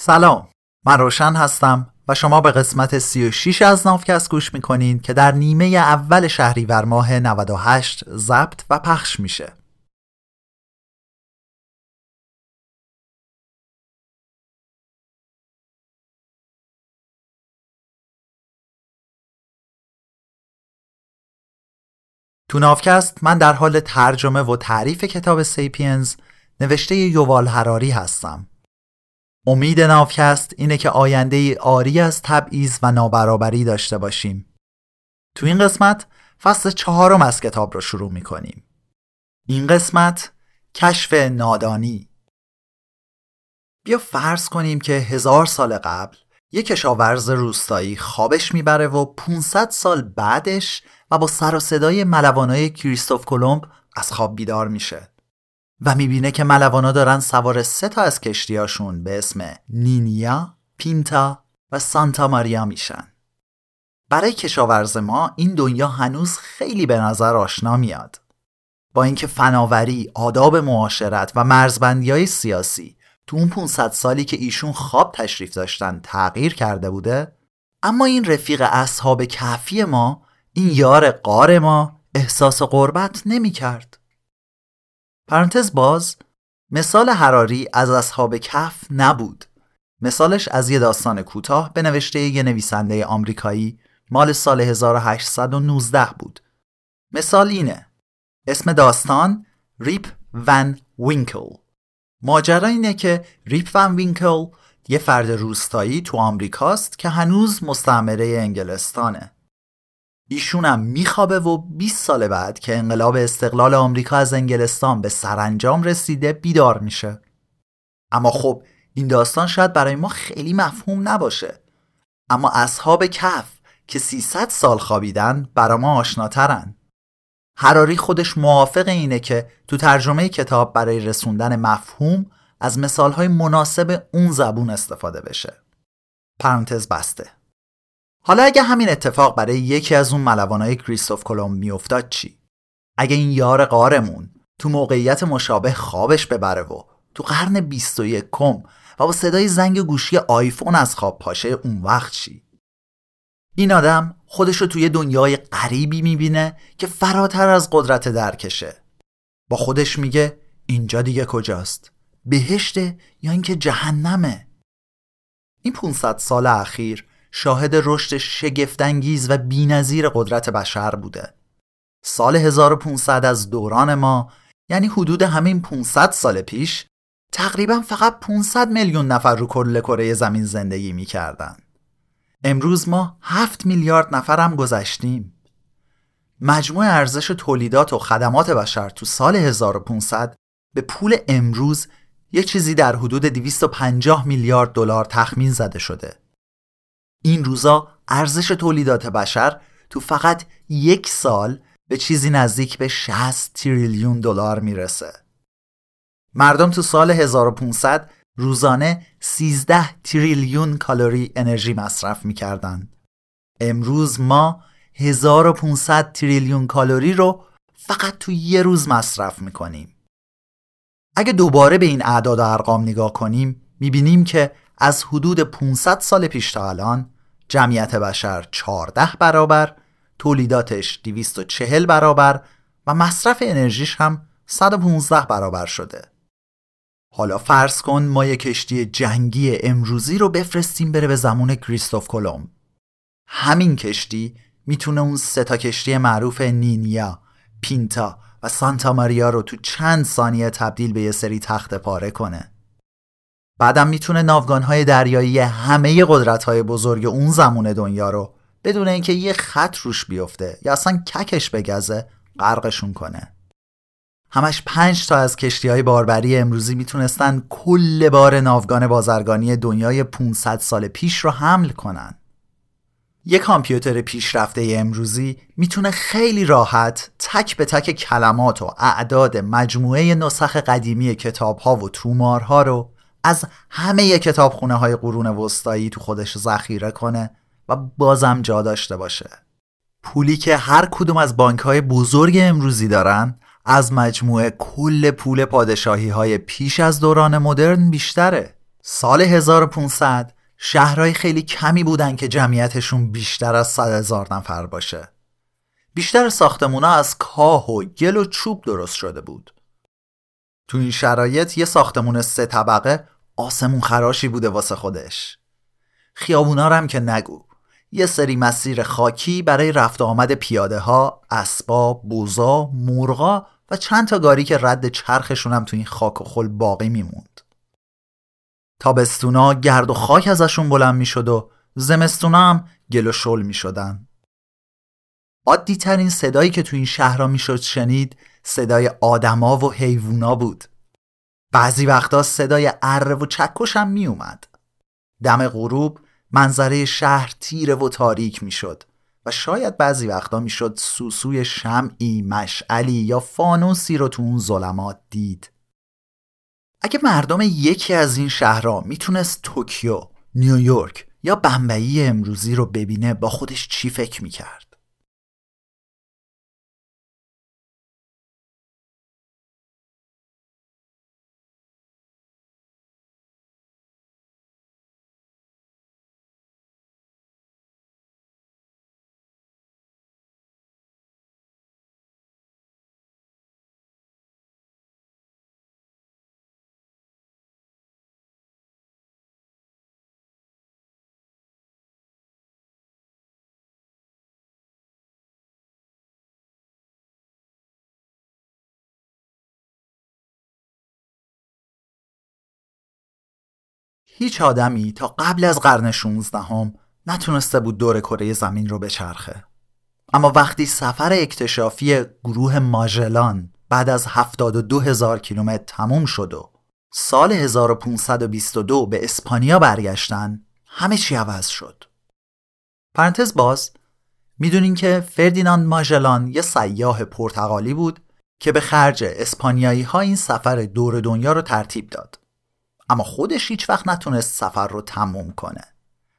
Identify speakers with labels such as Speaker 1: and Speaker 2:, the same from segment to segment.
Speaker 1: سلام. من روشن هستم و شما به قسمت 36 از نافکست گوش می‌کنین که در نیمه اول شهریور ماه 98 ضبط و پخش میشه. تو نافکست من در حال ترجمه و تعریف کتاب سیپینز نوشته یووال هراری هستم. امید نافکست اینه که آینده ای آری از تبعیض و نابرابری داشته باشیم. تو این قسمت فصل چهارم از کتاب رو شروع می کنیم. این قسمت کشف نادانی بیا فرض کنیم که هزار سال قبل یک کشاورز روستایی خوابش می‌بره و 500 سال بعدش و با سر و صدای ملوانای کریستوف کلمب از خواب بیدار میشه. و می‌بینه که ملوانا دارن سوار سه تا از کشتیاشون به اسم نینیا، پینتا و سانتا ماریا میشن. برای کشاورز ما این دنیا هنوز خیلی به نظر آشنا میاد. با اینکه فناوری، آداب معاشرت و مرزبندی های سیاسی تو اون 500 سالی که ایشون خواب تشریف داشتن تغییر کرده بوده اما این رفیق اصحاب کفی ما این یار غار ما احساس غربت نمی کرد. پرانتز باز مثال حراری از اصحاب کهف نبود. مثالش از یه داستان کوتاه به نوشته یه نویسنده آمریکایی مال سال 1819 بود. مثال اینه. اسم داستان ریپ ون وینکل. ماجرا اینه که ریپ ون وینکل یه فرد روستایی تو آمریکاست که هنوز مستعمره انگلستانه. ایشونم میخوابه و 20 سال بعد که انقلاب استقلال آمریکا از انگلستان به سرانجام رسیده بیدار میشه. اما خب این داستان شاید برای ما خیلی مفهوم نباشه. اما اصحاب کف که 300 سال خوابیدن برا ما آشناترن. حراری خودش موافق اینه که تو ترجمه کتاب برای رسوندن مفهوم از مثالهای مناسب اون زبون استفاده بشه. پرانتز بسته. حالا اگه همین اتفاق برای یکی از اون ملوانای کریستوف کلمب میافتاد چی؟ اگه این یار قارمون تو موقعیت مشابه خوابش ببره و تو قرن 21 کم و با صدای زنگ گوشی آیفون از خواب پاشه اون وقت چی؟ این آدم خودش رو توی دنیای غریبی می‌بینه که فراتر از قدرت درکشه. با خودش میگه اینجا دیگه کجاست؟ بهشته یا اینکه جهنمه؟ این 500 سال اخیر شاهد رشد شگفتانگیز و بینظیر قدرت بشر بوده. سال 1500 از دوران ما یعنی حدود همین 500 سال پیش تقریبا فقط 500 میلیون نفر رو کل کره زمین زندگی می‌کردن. امروز ما 7 میلیارد نفر هم گذشتیم. مجموع ارزش تولیدات و خدمات بشر تو سال 1500 به پول امروز یه چیزی در حدود 250 میلیارد دلار تخمین زده شده. این روزا ارزش تولیدات بشر تو فقط یک سال به چیزی نزدیک به 60 تریلیون دلار می‌رسه. مردم تو سال 1500 روزانه 13 تریلیون کالری انرژی مصرف می‌کردند. امروز ما 1500 تریلیون کالری رو فقط تو یه روز مصرف می‌کنیم. اگه دوباره به این اعداد و ارقام نگاه کنیم می‌بینیم که از حدود 500 سال پیش تا الان جمعیت بشر 14 برابر تولیداتش 240 برابر و مصرف انرژیش هم 115 برابر شده. حالا فرض کن ما یک کشتی جنگی امروزی رو بفرستیم بره به زمان کریستوف کلم همین کشتی می‌تونه اون سه تا کشتی معروف نینیا، پینتا و سانتا ماریا رو تو چند ثانیه تبدیل به یه سری تخت پاره کنه. بعدم می‌تونه ناوگانهای دریایی همه قدرتهای بزرگ اون زمان دنیا رو بدون اینکه یه خط روش بیفته یا اصلا ککش بگزه غرقشون کنه. همش پنج تا از کشتی های باربری امروزی می‌تونستن کل بار ناوگان بازرگانی دنیای 500 سال پیش رو حمل کنن. یک کامپیوتر پیشرفته امروزی می‌تونه خیلی راحت تک به تک کلمات و اعداد مجموعه نسخ قدیمی کتاب ها و تومارها رو از همه کتابخونه های قرون وسطایی تو خودش ذخیره کنه و بازم جا داشته باشه پولی که هر کدوم از بانک های بزرگ امروزی دارن از مجموعه کل پول پادشاهی های پیش از دوران مدرن بیشتره سال 1500 شهرهای خیلی کمی بودن که جمعیتشون بیشتر از 100 هزار نفر باشه. بیشتر ساختمونا از کاه و گل و چوب درست شده بود. تو این شرایط یه ساختمون سه طبقه آسمون خراشی بوده واسه خودش. خیابونا هم که نگو. یه سری مسیر خاکی برای رفت آمد پیاده ها، اسباب، بوزا، مرغا و چند تا گاری که رد چرخشون هم تو این خاک و خل باقی میموند. تابستونا گرد و خاک ازشون بلند می‌شد و زمستونا هم گل و شل می‌شدن. عادی ترین صدایی که تو این شهرها می‌شد شنید صدای آدما و حیوونا بود. بعضی وقتا صدای اره و چکش هم میومد. دم غروب منظره شهر تیره و تاریک می‌شد و شاید بعضی وقتا می‌شد سوسوی شمعی مشعلی یا فانوسی رو تو اون ظلمات دید اگه مردم یکی از این شهرها می‌تونست توکیو، نیویورک یا بمبئی امروزی رو ببینه با خودش چی فکر می‌کرد؟ هیچ آدمی تا قبل از قرن 16 هم نتونسته بود دور کره زمین رو بچرخه. اما وقتی سفر اکتشافی گروه ماژلان بعد از 72 هزار کیلومتر تموم شد و سال 1522 به اسپانیا برگشتن همه چی عوض شد. پرانتز باز می‌دونین که فردیناند ماژلان یه سیاه پرتغالی بود که به خرج اسپانیایی ها این سفر دور دنیا رو ترتیب داد. اما خودش هیچ وقت نتونست سفر رو تموم کنه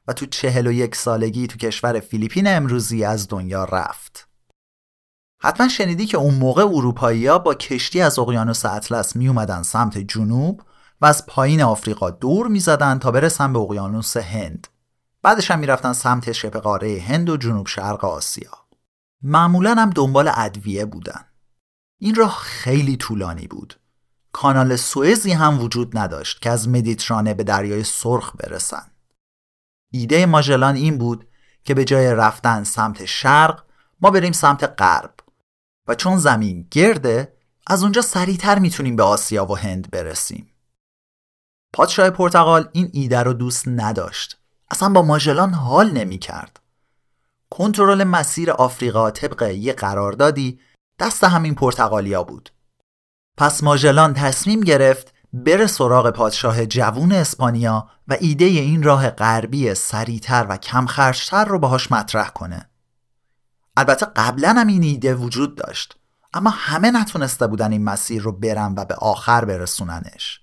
Speaker 1: و تو چهل و یک سالگی تو کشور فیلیپین امروزی از دنیا رفت. حتما شنیدی که اون موقع اروپایی با کشتی از اقیانوس اطلس می اومدن سمت جنوب و از پایین آفریقا دور می زدن تا برسن به اقیانوس هند. بعدش هم می‌رفتن سمت شبه قاره هند و جنوب شرق آسیا. معمولا هم دنبال ادویه بودن. این راه خیلی طولانی بود کانال سوئزی هم وجود نداشت که از مدیترانه به دریای سرخ برسن. ایده ماژلان این بود که به جای رفتن سمت شرق ما بریم سمت غرب و چون زمین گرده از اونجا سریعتر می‌تونیم به آسیا و هند برسیم. پادشاه پرتغال این ایده رو دوست نداشت. اصلا با ماژلان حال نمی کرد. کنترل مسیر آفریقا طبق یه قراردادی دست همین پرتغالیا بود. پس ماژلان تصمیم گرفت بره سراغ پادشاه جوون اسپانیا و ایده این راه غربی سریعتر و کم خرجتر رو باهاش مطرح کنه. البته قبلا هم این ایده وجود داشت اما همه نتونسته بودن این مسیر رو برن و به آخر برسوننش.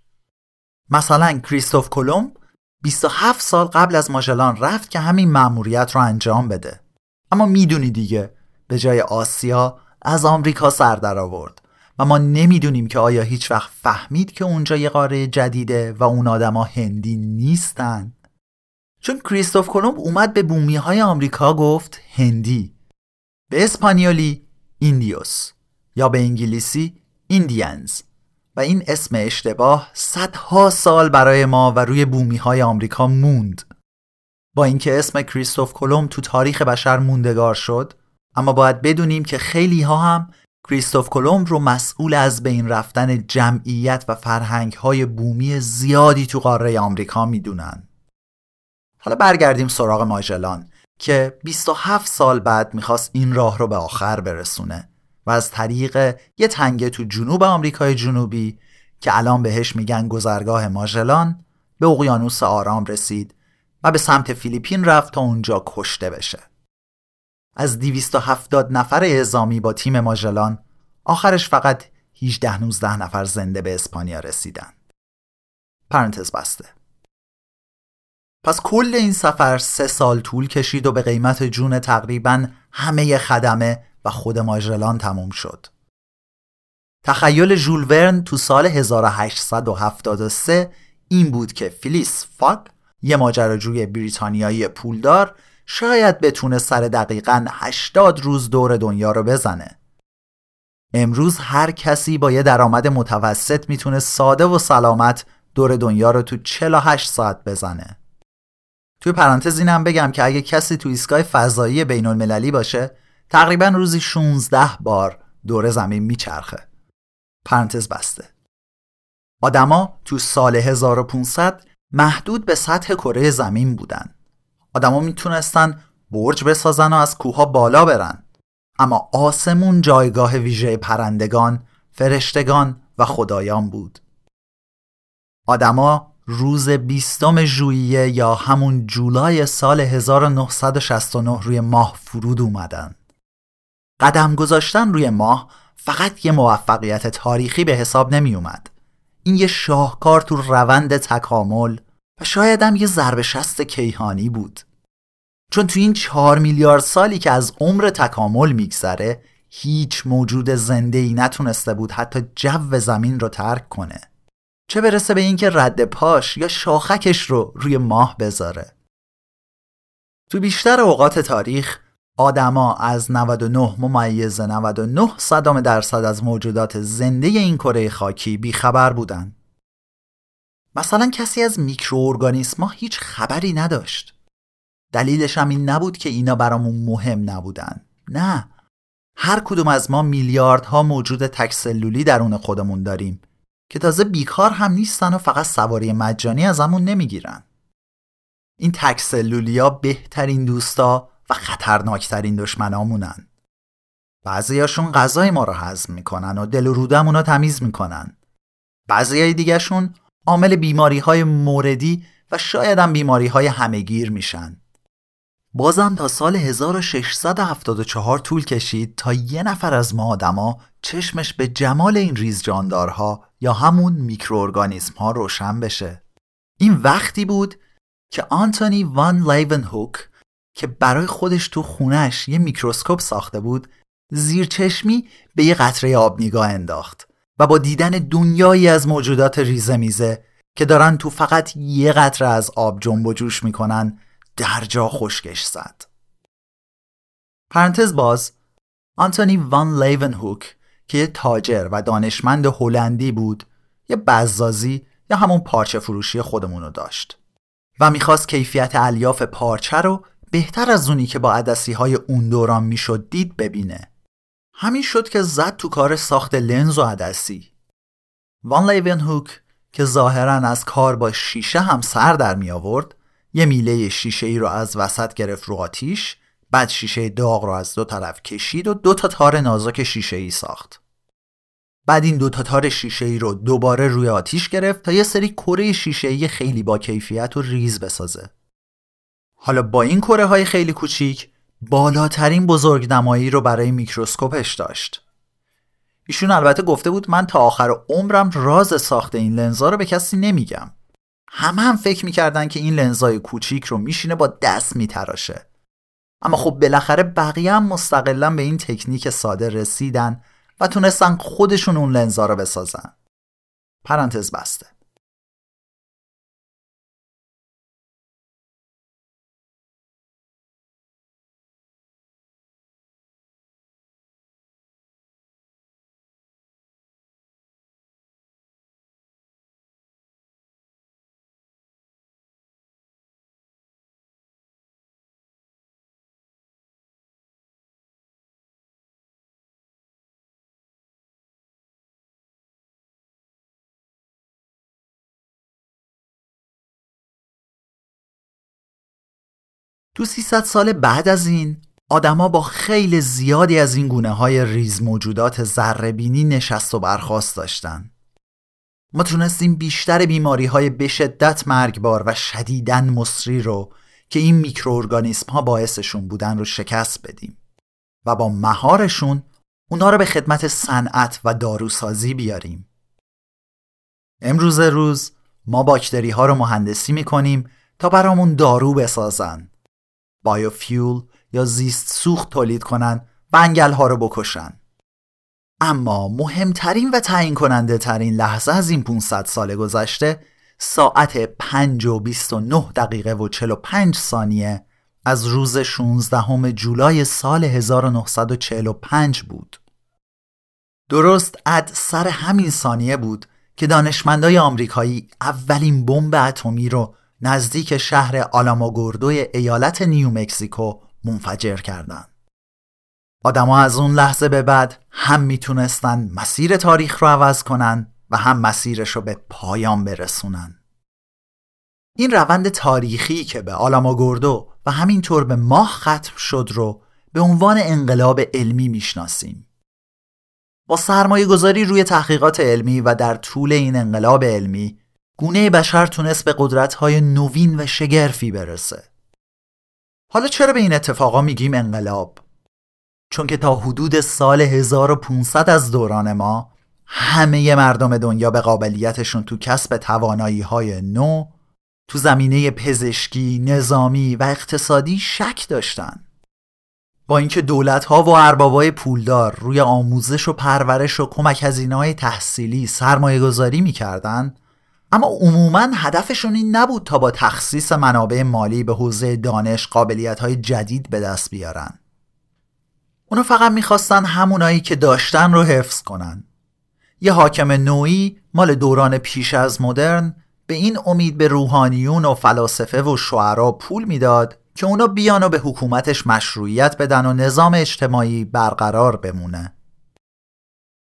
Speaker 1: مثلا کریستوف کلمب 27 سال قبل از ماژلان رفت که همین مأموریت رو انجام بده. اما می‌دونی دیگه به جای آسیا از آمریکا سر در آورد و ما نمی‌دونیم که آیا هیچ وقت فهمید که اونجا یه قاره جدیده و اون آدما هندی نیستن. چون کریستوف کلمب اومد به بومی های آمریکا گفت هندی به اسپانیولی ایندیوس یا به انگلیسی ایندیانز و این اسم اشتباه صدها سال برای ما و روی بومی های آمریکا موند. با اینکه اسم کریستوف کلمب تو تاریخ بشر موندگار شد اما باید بدونیم که خیلی ها هم کریستوف کلمب رو مسئول از بین رفتن جمعیت و فرهنگ های بومی زیادی تو قاره آمریکا می‌دونن. حالا برگردیم سراغ ماجلان که 27 سال بعد می‌خواست این راه رو به آخر برسونه و از طریق یه تنگه تو جنوب آمریکای جنوبی که الان بهش میگن گذرگاه ماژلان به اقیانوس آرام رسید و به سمت فیلیپین رفت تا اونجا کشته بشه. از 270 نفر اعزامی با تیم ماژلان آخرش فقط 18 19 نفر زنده به اسپانیا رسیدن. پرانتز بسته. پس کل این سفر سه سال طول کشید و به قیمت جون تقریبا همه خدمه و خود ماژلان تموم شد. تخیل ژول ورن تو سال 1873 این بود که فیلیس فاک یه ماجراجوی بریتانیایی پولدار شاید بتونه سر دقیقا 80 روز دور دنیا رو بزنه. امروز هر کسی با یه درآمد متوسط می‌تونه ساده و سلامت دور دنیا رو تو 48 ساعت بزنه. توی پرانتز اینم بگم که اگه کسی تو ایستگاه فضایی بین المللی باشه تقریبا روزی 16 بار دور زمین میچرخه. پرانتز بسته. آدما تو سال 1500 محدود به سطح کره زمین بودن. آدما می‌تونستن برج بسازن و از کوها بالا برن. اما آسمون جایگاه ویژه پرندگان، فرشتگان و خدایان بود. آدما روز بیستم ژوئیه یا همون جولای سال 1969 روی ماه فرود اومدن. قدم گذاشتن روی ماه فقط یه موفقیت تاریخی به حساب نمی اومد. این یه شاهکار تو روند تکامل و هم یه ضربه شست کیهانی بود. چون تو این چهار میلیارد سالی که از عمر تکامل میگذره هیچ موجود زنده ای نتونسته بود حتی جو زمین رو ترک کنه. چه برسه به اینکه رد پاش یا شاخکش رو روی ماه بذاره. تو بیشتر اوقات تاریخ آدما از 99 ممیز 99 صدام درصد از موجودات زنده این کره خاکی بیخبر بودن. مثلا کسی از میکروارگانیسما هیچ خبری نداشت. دلیلش هم این نبود که اینا برامون مهم نبودن. نه. هر کدوم از ما میلیاردها موجود تکسلولی درون خودمون داریم که تازه بیکار هم نیستن و فقط سواری مجانی ازمون نمی‌گیرن. این تکسلولیا بهترین دوستا و خطرناکترین دشمنامونن. بعضیاشون غذای ما رو هضم می‌کنن و دل و رودمون رو تمیز می‌کنن. بعضیای دیگهشون عامل بیماری های موردی و شاید هم بیماری های همگیر میشن. بازم تا سال 1674 طول کشید تا یه نفر از ما آدما چشمش به جمال این ریز جاندارها یا همون میکروارگانیسم ها روشن بشه. این وقتی بود که آنتونی وان لیون هوک که برای خودش تو خونش یه میکروسکوپ ساخته بود زیر چشمی به یه قطره آب نگاه انداخت و با دیدن دنیایی از موجودات ریزه میزه که دارن تو فقط یه قطره از آب جنب و جوش می‌کنن در جا خشکش زد. پرانتز باز آنتونی وان لیون هوک که یه تاجر و دانشمند هلندی بود یه بزازی یا همون پارچه فروشی خودمونو داشت و می‌خواست کیفیت الیاف پارچه رو بهتر از اونی که با عدسی های اون دوران می‌شد دید ببینه همین شد که زد تو کار ساخت لنز و عدسی. وان لیون هوک که ظاهرا از کار با شیشه هم سر در می آورد یه میله شیشه ای رو از وسط گرفت رو آتیش بعد شیشه داغ رو از دو طرف کشید و دو تا تار نازک شیشه ای ساخت. بعد این دو تا تار شیشه ای رو دوباره روی آتیش گرفت تا یه سری کره شیشه ای خیلی با کیفیت و ریز بسازه. حالا با این کره های خیلی کوچیک بالاترین بزرگ نمایی رو برای میکروسکوپش داشت. ایشون البته گفته بود من تا آخر عمرم راز ساخت این لنزا رو به کسی نمیگم. همه هم فکر می‌کردن که این لنزای کوچیک رو میشینه با دست میتراشه. اما خب بالاخره بقیه هم مستقلا به این تکنیک ساده رسیدن و تونستن خودشون اون لنزا رو بسازن. پرانتز بسته. تو 300 سال بعد از این آدما با خیلی زیادی از این گونه های ریز موجودات ذرهبینی نشست و برخواست داشتن. ما تونستیم بیشتر بیماری های به شدت مرگبار و شدیدن مصری رو که این میکروارگانیسم ها باعثشون بودن رو شکست بدیم و با مهارشون اونا رو به خدمت صنعت و داروسازی بیاریم. امروز روز ما باکتری ها رو مهندسی می‌کنیم تا برامون دارو بسازن بایوفیول یا زیست سوخت تولید کنن و انگل ها رو بکشن. اما مهمترین و تعیین کننده ترین لحظه از این 500 سال گذشته ساعت 5 و 29 دقیقه و 45 ثانیه از روز 16 جولای سال 1945 بود. درست اد سر همین ثانیه بود که دانشمندای آمریکایی اولین بمب اتمی رو نزدیک شهر آلاماگوردوی ایالت نیومکزیکو منفجر کردند. آدما از اون لحظه به بعد هم می‌تونستن مسیر تاریخ رو عوض کنن و هم مسیرش رو به پایان برسونن. این روند تاریخی که به آلاماگوردو و همینطور به ماه ختم شد رو به عنوان انقلاب علمی می‌شناسیم. با سرمایه گذاری روی تحقیقات علمی و در طول این انقلاب علمی گونه بشر تونست به قدرت‌های نوین و شگرفی برسه. حالا چرا به این اتفاقا میگیم انقلاب؟ چون که تا حدود سال 1500 از دوران ما همه مردم دنیا به قابلیتشون تو کسب توانایی های نو تو زمینه پزشکی، نظامی و اقتصادی شک داشتن. با اینکه دولت ها و اربابای پولدار روی آموزش و پرورش و کمک هزینه تحصیلی سرمایه گذاری اما عموما هدفشون این نبود تا با تخصیص منابع مالی به حوزه دانش قابلیت های جدید به دست بیارن. اونا فقط می‌خواستن همونایی که داشتن رو حفظ کنن. یه حاکم نوعی مال دوران پیش از مدرن به این امید به روحانیون و فلاسفه و شعرا پول می‌داد که اونا بیان و به حکومتش مشروعیت بدن و نظام اجتماعی برقرار بمونه.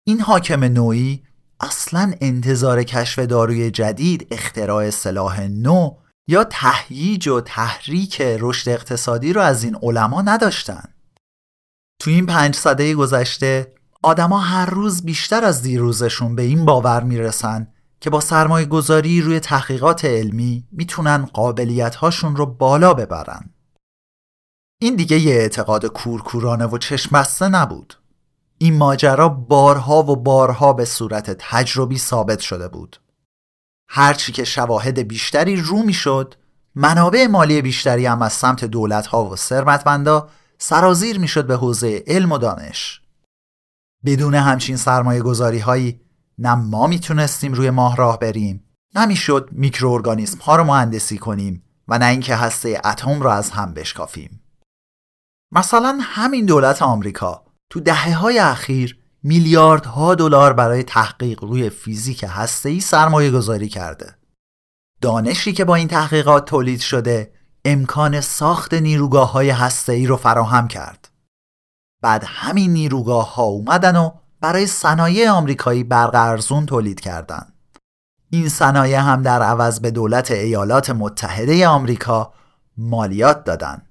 Speaker 1: این حاکم نوعی اصلا انتظار کشف داروی جدید اختراع سلاح نو یا تهییج و تحریک رشد اقتصادی رو از این علما نداشتن. تو این پنج صده گذشته آدما هر روز بیشتر از دیروزشون به این باور می‌رسن که با سرمایه گذاری روی تحقیقات علمی می‌تونن قابلیت هاشون رو بالا ببرن. این دیگه یه اعتقاد کورکورانه و چشمبسته نبود. این ماجرا بارها و بارها به صورت تجربی ثابت شده بود. هرچی که شواهد بیشتری رو می‌شد، منابع مالی بیشتری هم از سمت دولت ها و ثروتمندا سرازیر می‌شد به حوزه علم و دانش. بدون همچین سرمایه گذاری هایی نه ما می‌تونستیم روی ماه راه بریم نه می‌شد میکروارگانیسم ها رو مهندسی کنیم و نه اینکه هسته اتم را از هم بشکافیم. مثلا همین دولت آمریکا تو دهه های اخیر میلیاردها دلار برای تحقیق روی فیزیک هسته‌ای سرمایه گذاری کرده. دانشی که با این تحقیقات تولید شده امکان ساخت نیروگاه های هسته‌ای رو فراهم کرد. بعد همین نیروگاه ها اومدن و برای صنایع آمریکایی برق ارزون تولید کردند. این صنایع هم در عوض به دولت ایالات متحده آمریکا مالیات دادند.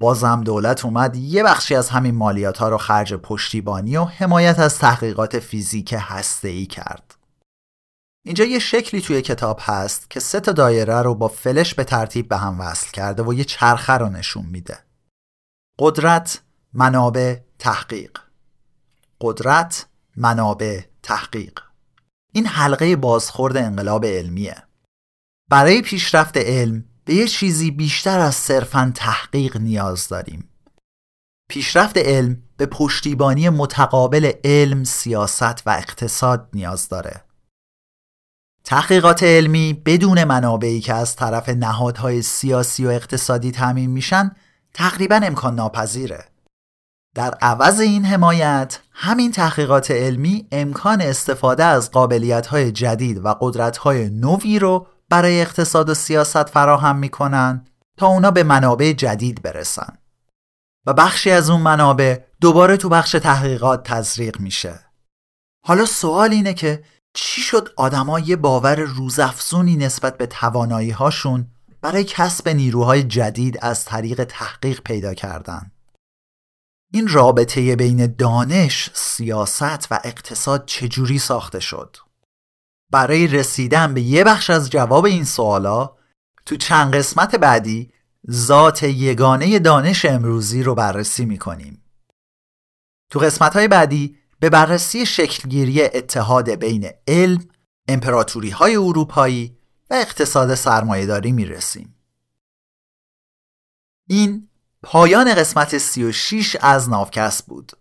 Speaker 1: بازم دولت اومد یه بخشی از همین مالیات ها رو خرج پشتیبانی و حمایت از تحقیقات فیزیک ای کرد. اینجا یه شکلی توی کتاب هست که سه تا دایره رو با فلش به ترتیب به هم وصل کرده و یه چرخه رو نشون میده. قدرت، منابع، تحقیق. قدرت، منابع، تحقیق. این حلقه بازخورد انقلاب علمیه. برای پیشرفت علم به یه چیزی بیشتر از صرفا تحقیق نیاز داریم. پیشرفت علم به پشتیبانی متقابل علم، سیاست و اقتصاد نیاز داره. تحقیقات علمی بدون منابعی که از طرف نهادهای سیاسی و اقتصادی تعمین میشن تقریبا امکان ناپذیره. در عوض این حمایت همین تحقیقات علمی امکان استفاده از قابلیت‌های جدید و قدرت‌های نوی رو برای اقتصاد و سیاست فراهم می‌کنن تا اونا به منابع جدید برسن. و بخشی از اون منابع دوباره تو بخش تحقیقات تزریق میشه. حالا سوال اینه که چی شد آدما یه باور روزافزونی نسبت به توانایی هاشون برای کسب نیروهای جدید از طریق تحقیق پیدا کردن؟ این رابطه بین دانش، سیاست و اقتصاد چجوری ساخته شد؟ برای رسیدن به یه بخش از جواب این سوالا تو چند قسمت بعدی ذات یگانه دانش امروزی رو بررسی می‌کنیم. تو قسمت های بعدی به بررسی شکلگیری اتحاد بین علم، امپراتوری های اروپایی و اقتصاد سرمایهداری می‌رسیم. این پایان قسمت 36 از ناوکست بود.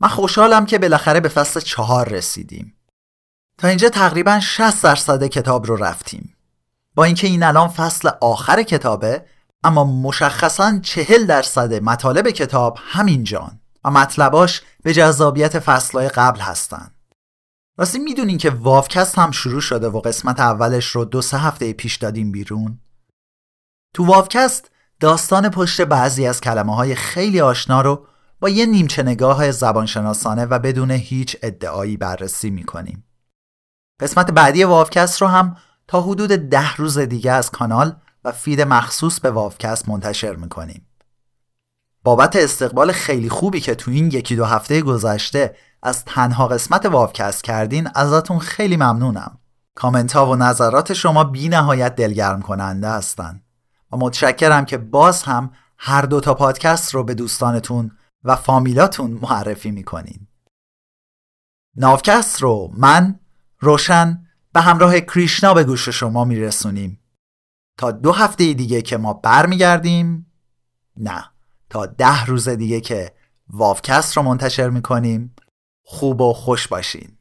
Speaker 1: من خوشحالم که بالاخره به فصل چهار رسیدیم. تا اینجا تقریبا 60 درصد کتاب رو رفتیم. با اینکه این الان فصل آخر کتابه اما مشخصا چهل درصد مطالب کتاب همینجان و مطلباش به جذابیت فصلهای قبل هستن. راستی می‌دونین که وافکست هم شروع شده و قسمت اولش رو دو سه هفته پیش دادیم بیرون؟ تو وافکست داستان پشت بعضی از کلمه های خیلی آشنا رو با یه نیمچه نگاه زبانشناسانه و بدون هیچ ادعایی بررسی می‌کنیم. قسمت بعدی وافکست رو هم تا حدود ده روز دیگه از کانال و feed مخصوص به وافکست منتشر می‌کنیم. بابت استقبال خیلی خوبی که تو این یکی دو هفته گذشته از تنها قسمت وافکست کردین ازتون خیلی ممنونم. کامنت ها و نظرات شما بی نهایت دلگرم کننده هستن. و متشکرم که باز هم هر دو تا پادکست رو به دوستانتون و فامیلاتون معرفی می‌کنین. ناوکست رو من روشن به همراه کریشنا به گوش شما میرسونیم. تا دو هفته دیگه که ما برمیگردیم. نه تا ده روز دیگه که واوکست رو منتشر می‌کنیم. خوب و خوش باشین.